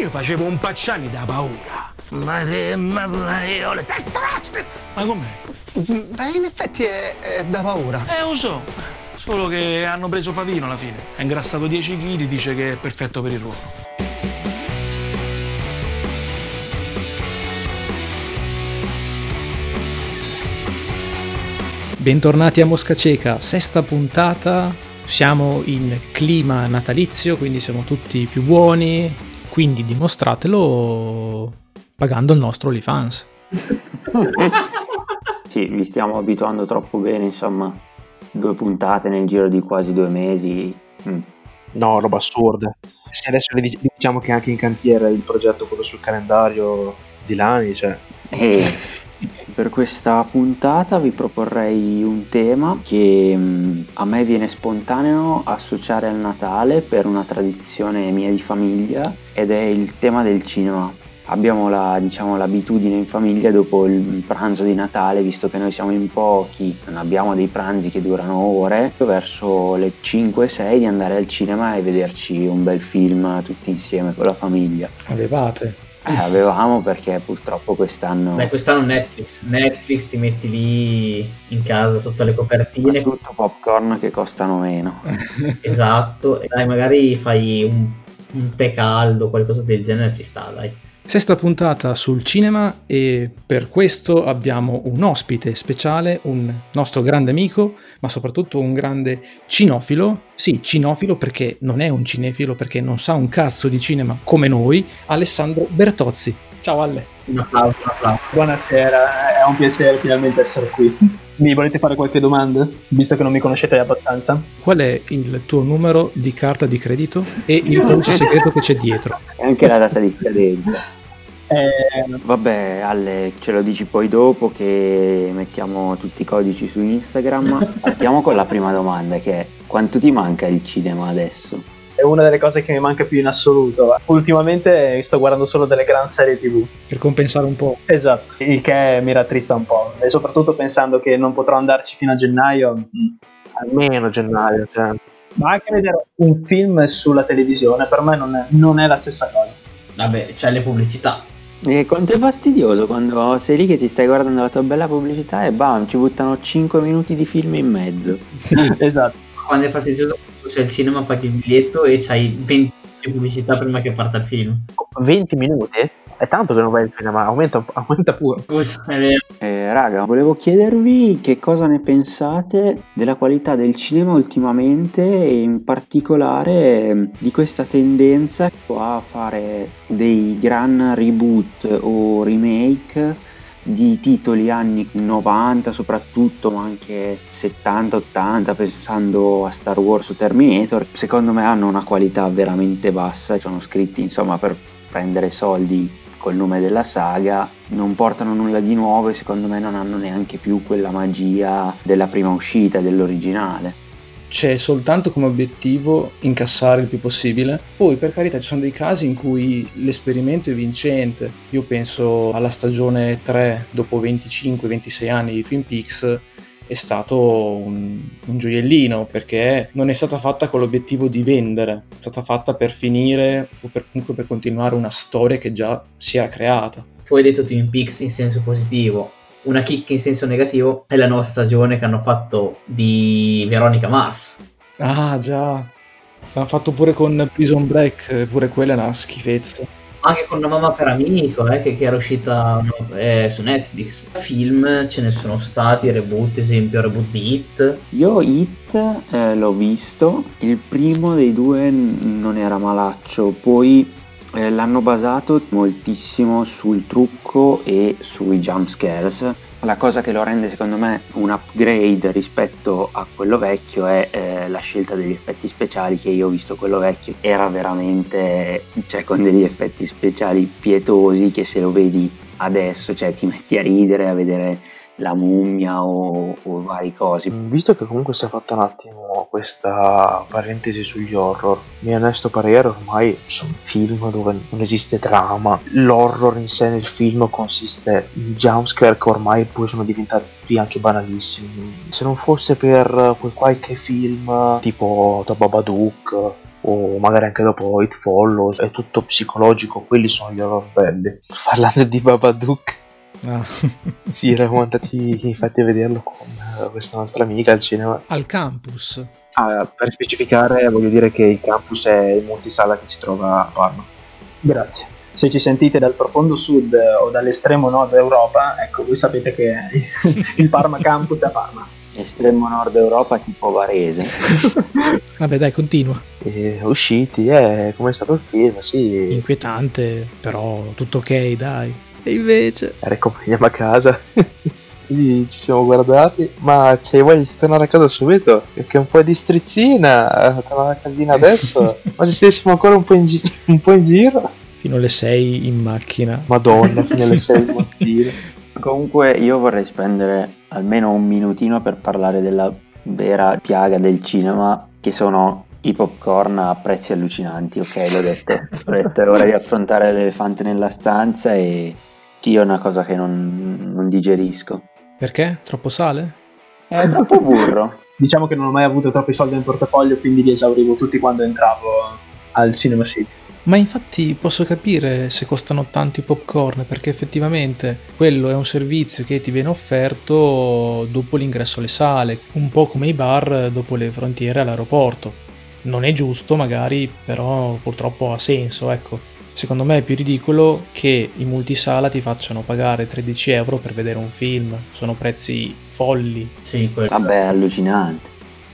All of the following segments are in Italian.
io facevo un pacciani da paura. Ma, che- ma, ma io le Ma com'è? Beh, in effetti è, è da paura. Eh, lo so. Solo che hanno preso Favino alla fine. Ha ingrassato 10 kg, dice che è perfetto per il ruolo. Bentornati a Mosca Cieca, sesta puntata, siamo in clima natalizio, quindi siamo tutti più buoni, quindi dimostratelo pagando il nostro OnlyFans. Sì, vi stiamo abituando troppo bene, insomma, due puntate nel giro di quasi due mesi. Mm. No, roba assurda. Se adesso dic- diciamo che è anche in cantiere il progetto, quello sul calendario di Lani, cioè... E per questa puntata vi proporrei un tema che mm, a me viene spontaneo associare al Natale per una tradizione mia di famiglia ed è il tema del cinema. Abbiamo la, diciamo, l'abitudine in famiglia dopo il pranzo di Natale, visto che noi siamo in pochi, non abbiamo dei pranzi che durano ore, verso le 5-6 di andare al cinema e vederci un bel film tutti insieme con la famiglia. Avevate? Eh, avevamo perché purtroppo quest'anno... Dai, quest'anno Netflix. Netflix ti metti lì in casa sotto le copertine. tutto popcorn che costano meno. Esatto. E dai, magari fai un, un tè caldo, qualcosa del genere, ci sta, dai. Sesta puntata sul cinema e per questo abbiamo un ospite speciale, un nostro grande amico, ma soprattutto un grande cinofilo. Sì, cinofilo perché non è un cinefilo, perché non sa un cazzo di cinema come noi, Alessandro Bertozzi. Ciao Ale. Un applauso, un applauso. Buonasera, è un piacere finalmente essere qui. Mi volete fare qualche domanda? Visto che non mi conoscete abbastanza. Qual è il tuo numero di carta di credito e il codice segreto che c'è dietro? E anche la data di scadenza. Eh, Vabbè, Ale, ce lo dici poi dopo che mettiamo tutti i codici su Instagram. Partiamo con la prima domanda che è quanto ti manca il cinema adesso? È una delle cose che mi manca più in assoluto. Ultimamente sto guardando solo delle gran serie tv. Per compensare un po'. Esatto, il che mi rattrista un po'. E soprattutto pensando che non potrò andarci fino a gennaio. mm, Almeno gennaio, cioè... Ma anche vedere un film sulla televisione per me non è, non è la stessa cosa. Vabbè, c'è le pubblicità. E quanto è fastidioso quando sei lì che ti stai guardando la tua bella pubblicità e bam, ci buttano 5 minuti di film in mezzo. esatto. Quando è fastidioso, sei al cinema, paghi il biglietto e c'hai 20 pubblicità prima che parta il film. 20 minuti? È tanto che non vai al cinema, aumenta, aumenta pure. Scusa, è vero. Eh, raga, volevo chiedervi che cosa ne pensate della qualità del cinema ultimamente e in particolare eh, di questa tendenza a fare dei gran reboot o remake di titoli anni 90 soprattutto ma anche 70-80 pensando a Star Wars o Terminator secondo me hanno una qualità veramente bassa sono scritti insomma per prendere soldi col nome della saga non portano nulla di nuovo e secondo me non hanno neanche più quella magia della prima uscita dell'originale c'è soltanto come obiettivo incassare il più possibile. Poi, per carità, ci sono dei casi in cui l'esperimento è vincente. Io penso alla stagione 3, dopo 25-26 anni di Twin Peaks, è stato un, un gioiellino perché non è stata fatta con l'obiettivo di vendere, è stata fatta per finire o per, comunque per continuare una storia che già si era creata. Tu hai detto Twin Peaks in senso positivo. Una chicca in senso negativo è la nuova stagione che hanno fatto di Veronica Mars. Ah, già. L'hanno fatto pure con Prison Break, pure quella è una schifezza. Anche con una mamma per amico, eh, che, che era uscita eh, su Netflix. Film ce ne sono stati, reboot, esempio, reboot di Hit. Io Hit eh, l'ho visto, il primo dei due non era malaccio, poi eh, l'hanno basato moltissimo sul trucco e sui jump scares. La cosa che lo rende secondo me un upgrade rispetto a quello vecchio è eh, la scelta degli effetti speciali che io ho visto quello vecchio era veramente cioè con degli effetti speciali pietosi che se lo vedi adesso cioè ti metti a ridere a vedere la mummia o, o varie cose Visto che comunque si è fatta un attimo questa parentesi sugli horror, mio onesto parere ormai sono film dove non esiste trama, l'horror in sé nel film consiste in jumpscare che ormai poi sono diventati tutti anche banalissimi. Se non fosse per quel qualche film tipo The Babadook o magari anche dopo It Follows, è tutto psicologico, quelli sono gli horror belli. Parlando di Babadook, Ah. sì, eravamo andati infatti a vederlo con eh, questa nostra amica al cinema. Al campus. Ah, per specificare voglio dire che il campus è il multisala che si trova a Parma. Grazie. Se ci sentite dal profondo sud eh, o dall'estremo nord Europa, ecco, voi sapete che il Parma Campus è a Parma. Estremo nord Europa tipo Varese. Vabbè, dai, continua. E usciti, eh, come è stato il film? Sì, Inquietante, però tutto ok, dai. E invece... riaccompagniamo a casa. Quindi ci siamo guardati, ma c'hai voglia di tornare a casa subito? Perché un po' di strizzina, eh, tornare a casina adesso? ma se stessimo ancora un po' in, gi- un po' in giro? Fino alle 6 in macchina. Madonna, fino alle 6 del mattino. Comunque io vorrei spendere almeno un minutino per parlare della vera piaga del cinema, che sono i popcorn a prezzi allucinanti, ok? L'ho detto. L'ho detto, è ora di affrontare l'elefante nella stanza e io è una cosa che non, non digerisco. Perché? Troppo sale? È troppo burro. Diciamo che non ho mai avuto troppi soldi nel portafoglio, quindi li esaurivo tutti quando entravo al Cinema City. Ma infatti posso capire se costano tanto i popcorn, perché effettivamente quello è un servizio che ti viene offerto dopo l'ingresso alle sale, un po' come i bar dopo le frontiere all'aeroporto. Non è giusto magari, però purtroppo ha senso, ecco. Secondo me è più ridicolo che i multisala ti facciano pagare 13 euro per vedere un film, sono prezzi folli, Sì, quello. Vabbè, allucinante.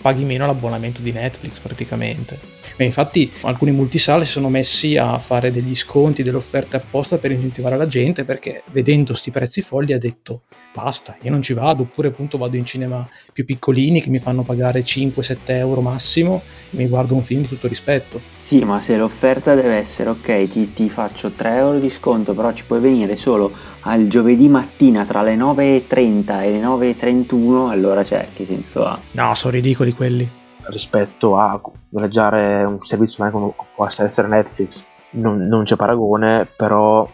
paghi meno l'abbonamento di Netflix praticamente. E infatti alcuni multisale si sono messi a fare degli sconti, delle offerte apposta per incentivare la gente perché vedendo sti prezzi folli ha detto basta, io non ci vado, oppure appunto vado in cinema più piccolini che mi fanno pagare 5-7 euro massimo e mi guardo un film di tutto rispetto. Sì, ma se l'offerta deve essere ok, ti, ti faccio 3 euro di sconto, però ci puoi venire solo al giovedì mattina tra le 9.30 e le 9.31, allora c'è, che senso ha? No, sono ridicoli quelli. Rispetto a maneggiare un servizio come può essere Netflix non, non c'è paragone però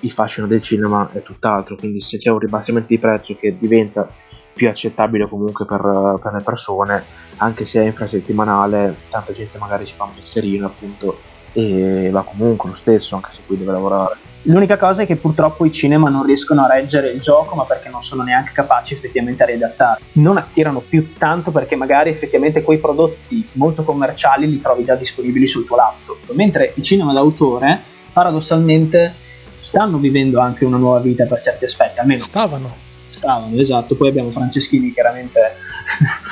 il fascino del cinema è tutt'altro. Quindi se c'è un ribassamento di prezzo che diventa più accettabile comunque per, per le persone anche se è infrasettimanale tanta gente magari ci fa un pensierino appunto e va comunque lo stesso anche se qui deve lavorare L'unica cosa è che purtroppo i cinema non riescono a reggere il gioco, ma perché non sono neanche capaci effettivamente a riadattare. Non attirano più tanto perché magari effettivamente quei prodotti molto commerciali li trovi già disponibili sul tuo laptop. Mentre i cinema d'autore, paradossalmente, stanno vivendo anche una nuova vita per certi aspetti, almeno Stavano. stavano, esatto. Poi abbiamo Franceschini, chiaramente,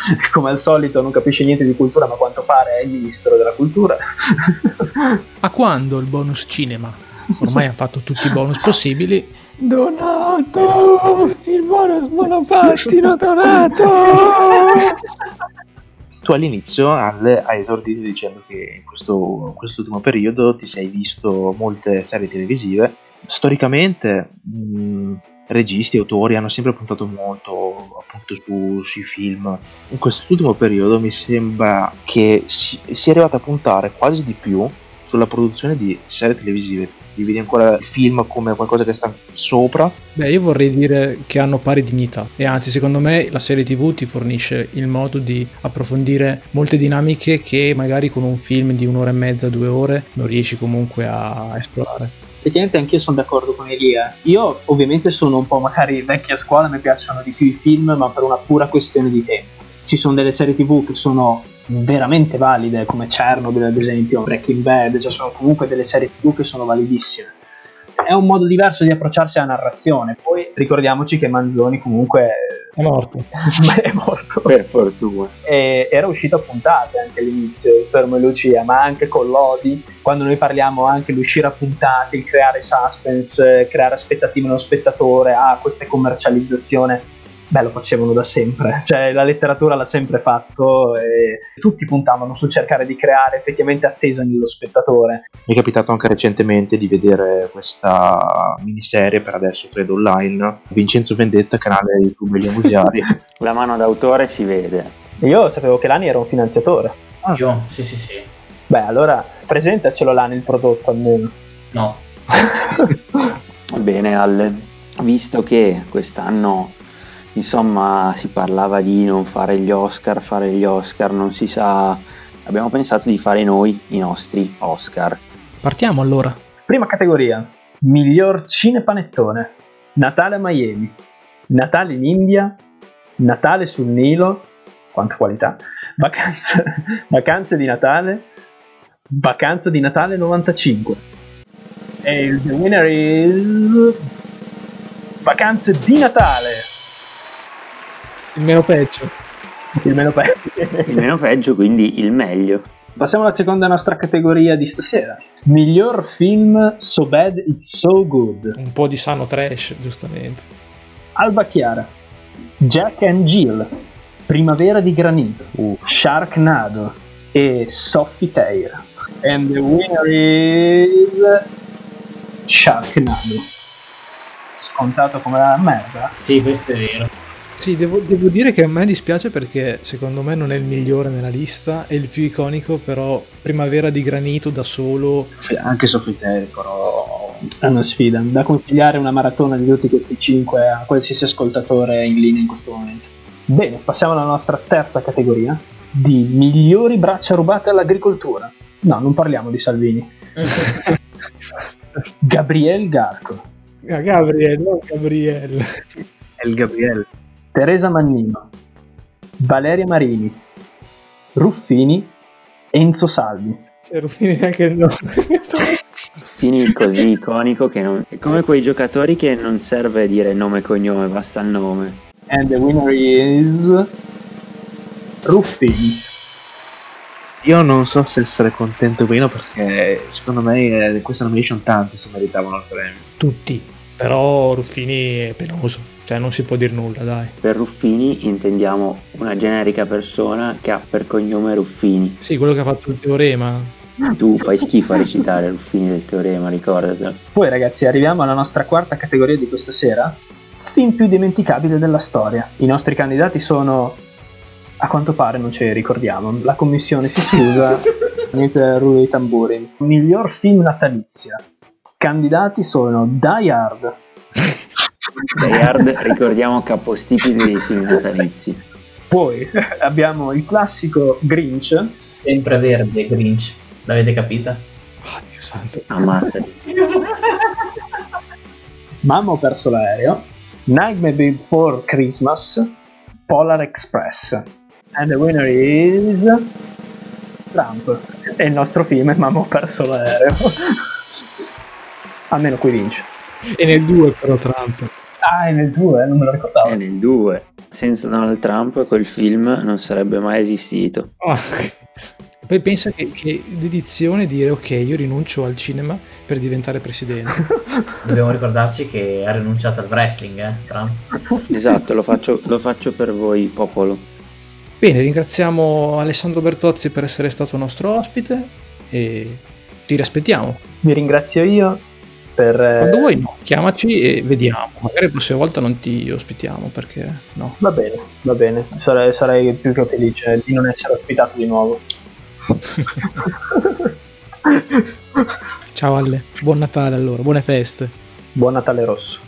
come al solito, non capisce niente di cultura, ma a quanto pare è il ministro della cultura. A quando il bonus cinema? Ormai hanno fatto tutti i bonus possibili. Donato! Il bonus monopattino donato! tu all'inizio hai esordito dicendo che in questo in quest'ultimo periodo ti sei visto molte serie televisive. Storicamente mh, registi e autori hanno sempre puntato molto appunto su- sui film. In quest'ultimo periodo mi sembra che si, sia arrivato a puntare quasi di più sulla produzione di serie televisive. Ti vedi ancora il film come qualcosa che sta sopra Beh, io vorrei dire che hanno pari dignità e anzi, secondo me la serie TV ti fornisce il modo di approfondire molte dinamiche che magari con un film di un'ora e mezza, due ore non riesci comunque a esplorare. Effettivamente anch'io sono d'accordo con Elia. Io ovviamente sono un po' magari vecchia scuola, mi piacciono di più i film, ma per una pura questione di tempo. Ci sono delle serie tv che sono veramente valide, come Chernobyl ad esempio, Breaking Bad, cioè sono comunque delle serie tv che sono validissime. È un modo diverso di approcciarsi alla narrazione. Poi ricordiamoci che Manzoni comunque È morto. è morto. Per fortuna. E era uscito a puntate anche all'inizio il Fermo e Lucia, ma anche con l'Odi, quando noi parliamo anche di uscire a puntate, il creare suspense, creare aspettative nello spettatore, ah, questa è commercializzazione. Beh, lo facevano da sempre, cioè la letteratura l'ha sempre fatto e tutti puntavano sul cercare di creare effettivamente attesa nello spettatore. Mi è capitato anche recentemente di vedere questa miniserie, per adesso credo online, Vincenzo Vendetta, canale YouTube Elia Musiari. La mano d'autore si vede. Io sapevo che Lani era un finanziatore. Io? Sì, sì, sì. Beh, allora presentacelo Lani il prodotto almeno. No. Bene, Alle, visto che quest'anno insomma si parlava di non fare gli Oscar, fare gli Oscar, non si sa abbiamo pensato di fare noi i nostri Oscar. Partiamo allora. Prima categoria, miglior cinepanettone. Natale a Miami, Natale in India, Natale sul Nilo, quanta qualità, vacanze, vacanze di Natale, vacanza di Natale 95. E il winner is Vacanze di Natale. Il meno peggio. Il meno peggio. Il meno peggio, quindi il meglio. Passiamo alla seconda nostra categoria di stasera. Miglior film So Bad It's So Good. Un po' di sano trash, giustamente. Alba Chiara, Jack and Jill, Primavera di Granito, Sharknado e Sophie Teir. And the winner is Sharknado. Scontato come la merda. Sì, questo è vero. Sì, devo, devo dire che a me dispiace perché secondo me non è il migliore nella lista, è il più iconico, però Primavera di Granito da solo Anche Sofiteri, però. È una sfida, da consigliare una maratona di tutti questi 5 a qualsiasi ascoltatore in linea in questo momento. Bene, passiamo alla nostra terza categoria di migliori braccia rubate all'agricoltura. No, non parliamo di Salvini. Gabriel Garco, Ah, Gabriel, no Gabriel. È il Gabriele. Teresa Mannino, Valeria Marini, Ruffini, Enzo Salvi. Cioè, Ruffini neanche il nome. Fini così iconico che non... È come quei giocatori che non serve dire nome e cognome, basta il nome. And the winner is Ruffini. Io non so se essere contento o meno perché secondo me eh, questa nomination tanti si meritavano il premio. Tutti. Però Ruffini è penoso. Cioè, non si può dire nulla, dai. Per Ruffini intendiamo una generica persona che ha per cognome Ruffini. Sì, quello che ha fatto il teorema. Tu fai schifo a recitare Ruffini del teorema, ricordatelo. Poi ragazzi arriviamo alla nostra quarta categoria di questa sera, film più dimenticabile della storia. I nostri candidati sono, a quanto pare non ce li ricordiamo, la commissione si scusa, niente rullo di tamburi. Miglior film natalizia. Candidati sono Die Hard, Hard, ricordiamo capostipite dei film natalizi. poi abbiamo il classico Grinch, Sempre verde, Grinch. L'avete capita? Oh, Dio santo. Ammazzati. Mamma ho perso l'aereo, Nightmare Before Christmas, Polar Express. And the winner is Trump. E il nostro film è Mamma ho perso l'aereo. Almeno qui vince. E nel 2 però Trump. Ah, è nel 2, non me lo ricordavo. È nel 2. Senza Donald Trump quel film non sarebbe mai esistito. Ah. Poi pensa che, che dedizione dire ok, io rinuncio al cinema per diventare presidente. Dobbiamo ricordarci che ha rinunciato al wrestling, eh, Trump. Esatto, lo faccio, lo faccio per voi, popolo. Bene, ringraziamo Alessandro Bertozzi per essere stato nostro ospite e ti riaspettiamo. Vi ringrazio io per... eh, Quando vuoi no, chiamaci e vediamo. Magari la prossima volta non ti ospitiamo perché no. Va bene, va bene. Sarei, sarei più che felice di non essere ospitato di nuovo. Ciao Ale, buon Natale allora, buone feste. Buon Natale Rosso.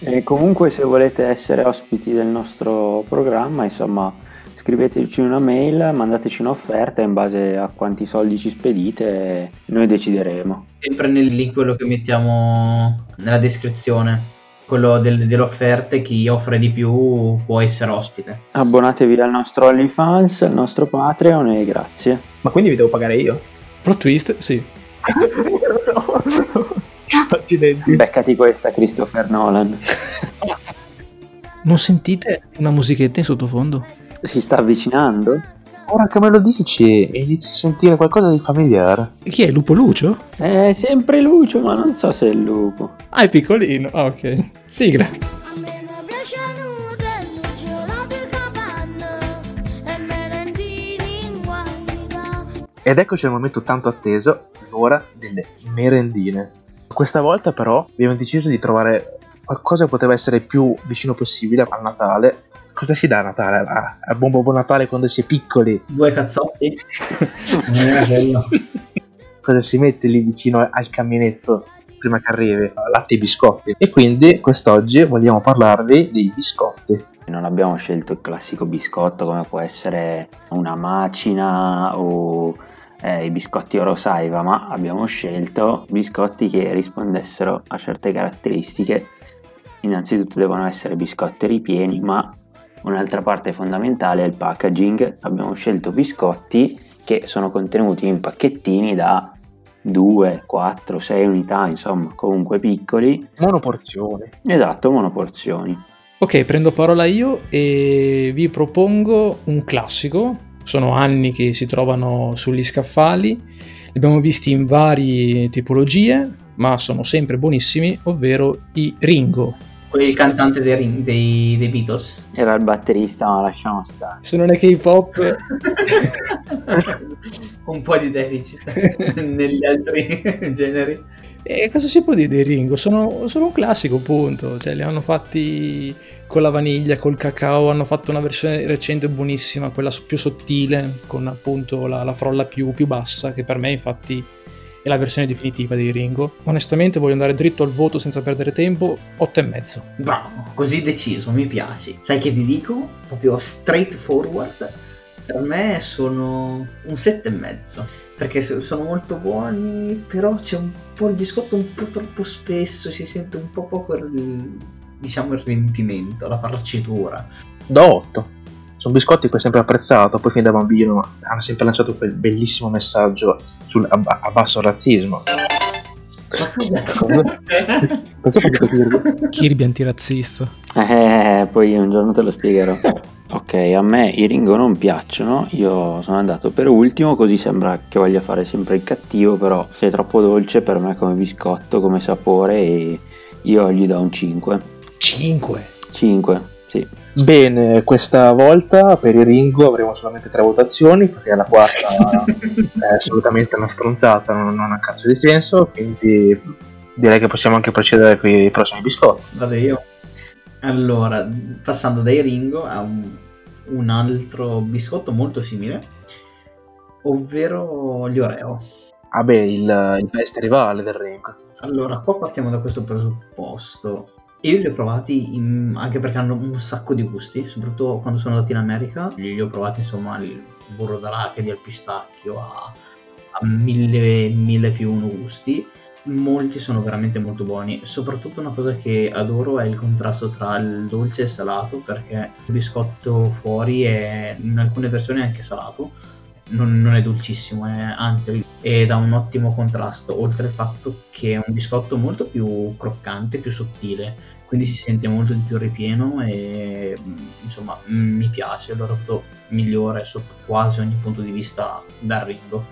E comunque se volete essere ospiti del nostro programma, insomma, scriveteci una mail, mandateci un'offerta in base a quanti soldi ci spedite e noi decideremo. Sempre nel link quello che mettiamo nella descrizione. Quello del- delle offerte, chi offre di più può essere ospite. Abbonatevi al nostro OnlyFans, al nostro Patreon e grazie. Ma quindi vi devo pagare io? Plot twist, sì. Accidenti. Beccati questa, Christopher Nolan. Non sentite una musichetta in sottofondo? Si sta avvicinando? Ora che me lo dici, inizio a sentire qualcosa di familiare. E chi è? Lupo Lucio? È sempre Lucio, ma non so se è il lupo. Ah, è piccolino. Ah, ok. Sigla. E. Ed eccoci al momento tanto atteso, l'ora delle merendine. Questa volta però abbiamo deciso di trovare qualcosa che poteva essere più vicino possibile al Natale. Cosa si dà a Natale? A- Al buon Babbo Natale quando si è piccoli? Due cazzotti? Quello. Cosa si mette lì vicino al caminetto prima che arrivi? Latte e biscotti. E quindi quest'oggi vogliamo parlarvi dei biscotti. Non abbiamo scelto il classico biscotto come può essere una macina o eh, i biscotti Orosaiva, ma abbiamo scelto biscotti che rispondessero a certe caratteristiche. Innanzitutto devono essere biscotti ripieni, ma un'altra parte fondamentale è il packaging. Abbiamo scelto biscotti che sono contenuti in pacchettini da 2, 4, 6 unità, insomma, comunque piccoli. Monoporzioni. Esatto, monoporzioni. Ok, prendo parola io e vi propongo un classico. Sono anni che si trovano sugli scaffali. Li abbiamo visti in varie tipologie, ma sono sempre buonissimi, ovvero i Ringo. Il cantante dei, Ring- dei, dei Beatles. Era il batterista, ma lasciamo stare. Se non è K-pop, Un po' di deficit negli altri generi. E cosa si può dire dei Ringo? Sono, sono un classico, punto. Cioè, li hanno fatti con la vaniglia, col cacao. Hanno fatto una versione recente buonissima, quella più sottile, con appunto la, la frolla più, più bassa, che per me, infatti, è la versione definitiva dei Ringo. Onestamente, voglio andare dritto al voto senza perdere tempo. 8,5. Bravo, così deciso, mi piaci. Sai che ti dico? Proprio straightforward. Per me sono un sette e mezzo. Perché so- sono molto buoni, però c'è un po' il biscotto un po' troppo spesso, si sente un po' poco il, diciamo il riempimento, la farcitura. Do 8. Sono biscotti che ho sempre apprezzato, poi fin da bambino hanno sempre lanciato quel bellissimo messaggio sul, a, a basso razzismo. Perché ho fatto capire? Kirby antirazzista. Eh, poi un giorno te lo spiegherò. Ok, a me i Ringo non piacciono, io sono andato per ultimo, così sembra che voglia fare sempre il cattivo, però se è troppo dolce per me come biscotto, come sapore, e io gli do un 5. 5. 5, sì. Bene, questa volta per il Ringo avremo solamente tre votazioni, perché la quarta è assolutamente una stronzata, non non ha cazzo di senso, quindi direi che possiamo anche procedere con i prossimi biscotti. Vado io. Allora, passando dai Ringo a un, un altro biscotto molto simile, ovvero gli Oreo. Ah beh, il, il best rivale del Ringo. Allora, qua partiamo da questo presupposto. Io li ho provati in- anche perché hanno un sacco di gusti, soprattutto quando sono andato in America. Li, ho provati, insomma, il burro d'arachidi al pistacchio a, a mille, mille più uno gusti. Molti sono veramente molto buoni. Soprattutto una cosa che adoro è il contrasto tra il dolce e il salato, perché il biscotto fuori è in alcune versioni anche salato, non, non è dolcissimo, è, anzi è da un ottimo contrasto, oltre al fatto che è un biscotto molto più croccante, più sottile, quindi si sente molto di più ripieno e mm, insomma mm, mi piace, l'ho trovato migliore sotto quasi ogni punto di vista dal Ringo.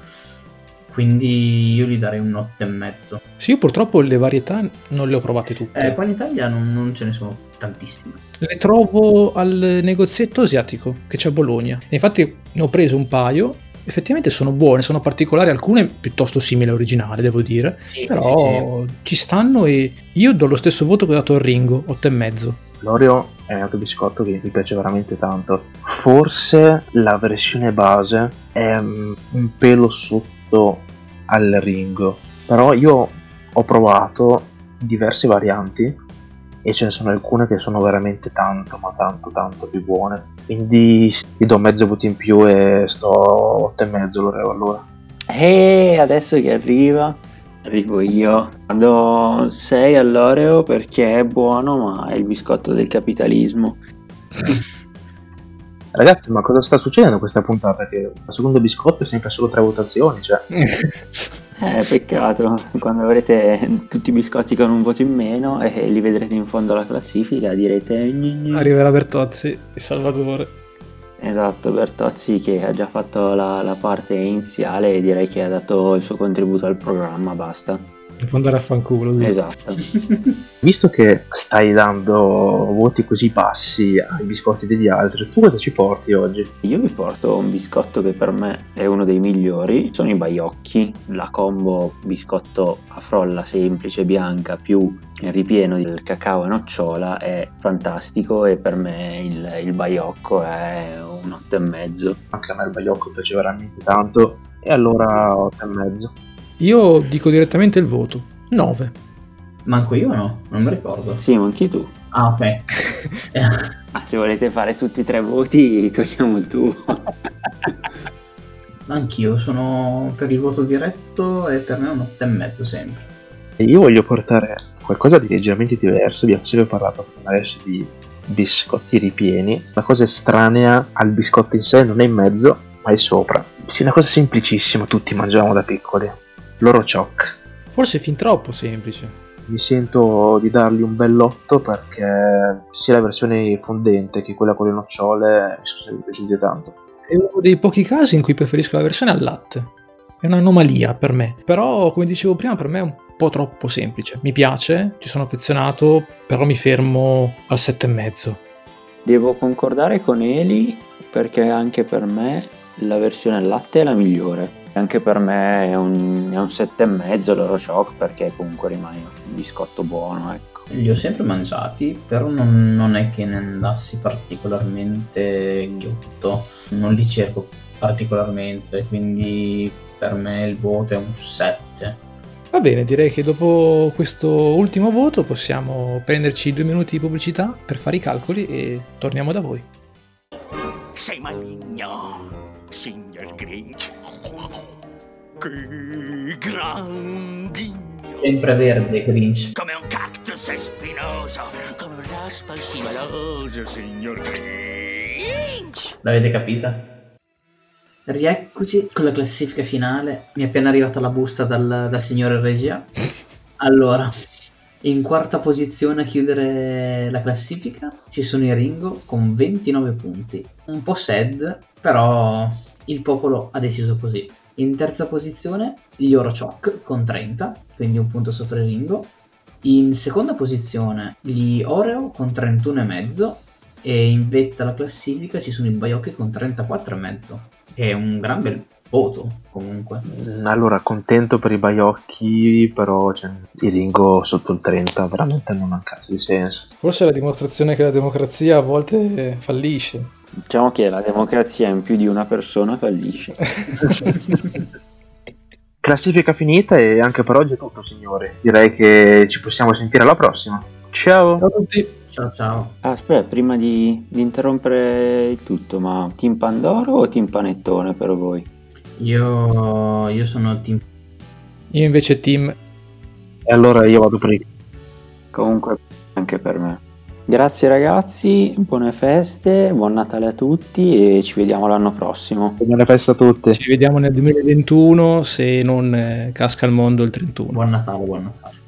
Quindi io gli darei un 8,5. Sì, io purtroppo le varietà non le ho provate tutte. Eh, qua in Italia non, non ce ne sono tantissime. Le trovo al negozietto asiatico che c'è a Bologna. E infatti ne ho preso un paio. Effettivamente sono buone, sono particolari, alcune piuttosto simili all'originale, devo dire. Sì, Però ci stanno e io do lo stesso voto che ho dato al Ringo, 8,5. L'Oreo è un altro biscotto che mi piace veramente tanto. Forse la versione base è mm, un pelo sotto al Ringo, però io ho provato diverse varianti e ce ne sono alcune che sono veramente tanto, ma tanto, tanto più buone. Quindi gli do mezzo voto in più e sto 8 e mezzo l'Oreo allora. E adesso che arriva, arrivo io. Do 6 all'Oreo perché è buono, ma è il biscotto del capitalismo. Ragazzi, ma cosa sta succedendo questa puntata? Che il secondo biscotto è sempre solo tre votazioni, cioè... Eh, peccato, quando avrete tutti i biscotti con un voto in meno e li vedrete in fondo alla classifica direte "Gni, gni". Arriverà Bertozzi, il Salvatore. Esatto, Bertozzi che ha già fatto la, la parte iniziale e direi che ha dato il suo contributo al programma, basta. Può andare a fanculo. lui. Esatto. Visto che stai dando voti così bassi ai biscotti degli altri, tu cosa ci porti oggi? Io vi porto un biscotto che per me è uno dei migliori, sono i baiocchi, la combo biscotto a frolla semplice bianca più ripieno del cacao e nocciola è fantastico e per me il, il baiocco è un 8,5. Anche a me il baiocco piace veramente tanto, e allora 8 e mezzo. Io dico direttamente il voto. 9. Manco io o no? Non mi ricordo. Sì, ma anche tu. Ah, ok. Ah, se volete fare tutti e tre voti, togliamo il tuo. Anch'io sono per il voto diretto e per me è un 8,5 sempre. E io voglio portare qualcosa di leggermente diverso. Abbiamo sempre parlato adesso di biscotti ripieni. La cosa estranea al biscotto in sé non è in mezzo, ma è sopra. Sì, una cosa semplicissima, tutti mangiavamo da piccoli. L'oro choc. Forse fin troppo semplice. Mi sento di dargli un bell'otto perché sia la versione fondente che quella con le nocciole mi sono sempre piaciute tanto. È uno dei pochi casi in cui preferisco la versione al latte. È un'anomalia per me. Però, come dicevo prima, per me è un po' troppo semplice. Mi piace, ci sono affezionato, però mi fermo al 7,5. Devo concordare con Eli perché anche per me la versione al latte è la migliore. Anche per me è un, è un 7,5 l'Oro Shock perché comunque rimane un biscotto buono, ecco. Li ho sempre mangiati, però non, non è che ne andassi particolarmente ghiotto. Non li cerco particolarmente, quindi per me il voto è un 7. Va bene, direi che dopo questo ultimo voto possiamo prenderci due minuti di pubblicità per fare i calcoli e torniamo da voi. Sei maligno, signor Grinch. Che gran ghigno. Sempre verde Grinch. Come un cactus è spinoso, come un raspa scivoloso, signor Grinch. L'avete capita? Rieccoci con la classifica finale. Mi è appena arrivata la busta dal, dal signore regia. Allora, in quarta posizione a chiudere la classifica ci sono i Ringo con 29 punti. Un po' sad, però il popolo ha deciso così. In terza posizione gli Orochok con 30, quindi un punto sopra il Ringo. In seconda posizione gli Oreo con 31,5 e in vetta alla classifica ci sono i Baiocchi con 34,5, che è un gran bel voto comunque. Mm, Allora, contento per i baiocchi, però cioè, il Ringo sotto il 30 veramente non ha un cazzo di senso. Forse è la dimostrazione che la democrazia a volte fallisce. Diciamo che la democrazia in più di una persona fallisce. Classifica finita e anche per oggi è tutto, signori. Direi che ci possiamo sentire alla prossima. Ciao! Ciao a tutti. Ciao ciao. Ah, aspetta, prima di, di interrompere il tutto, ma Team Pandoro o Team Panettone per voi? Io, io sono team Io invece team E allora io vado prima. Comunque anche per me. Grazie ragazzi, buone feste, buon Natale a tutti e ci vediamo l'anno prossimo. Buona festa a tutti. ci vediamo nel 2021 se non eh, casca il mondo il 31. Buon Natale, buon Natale.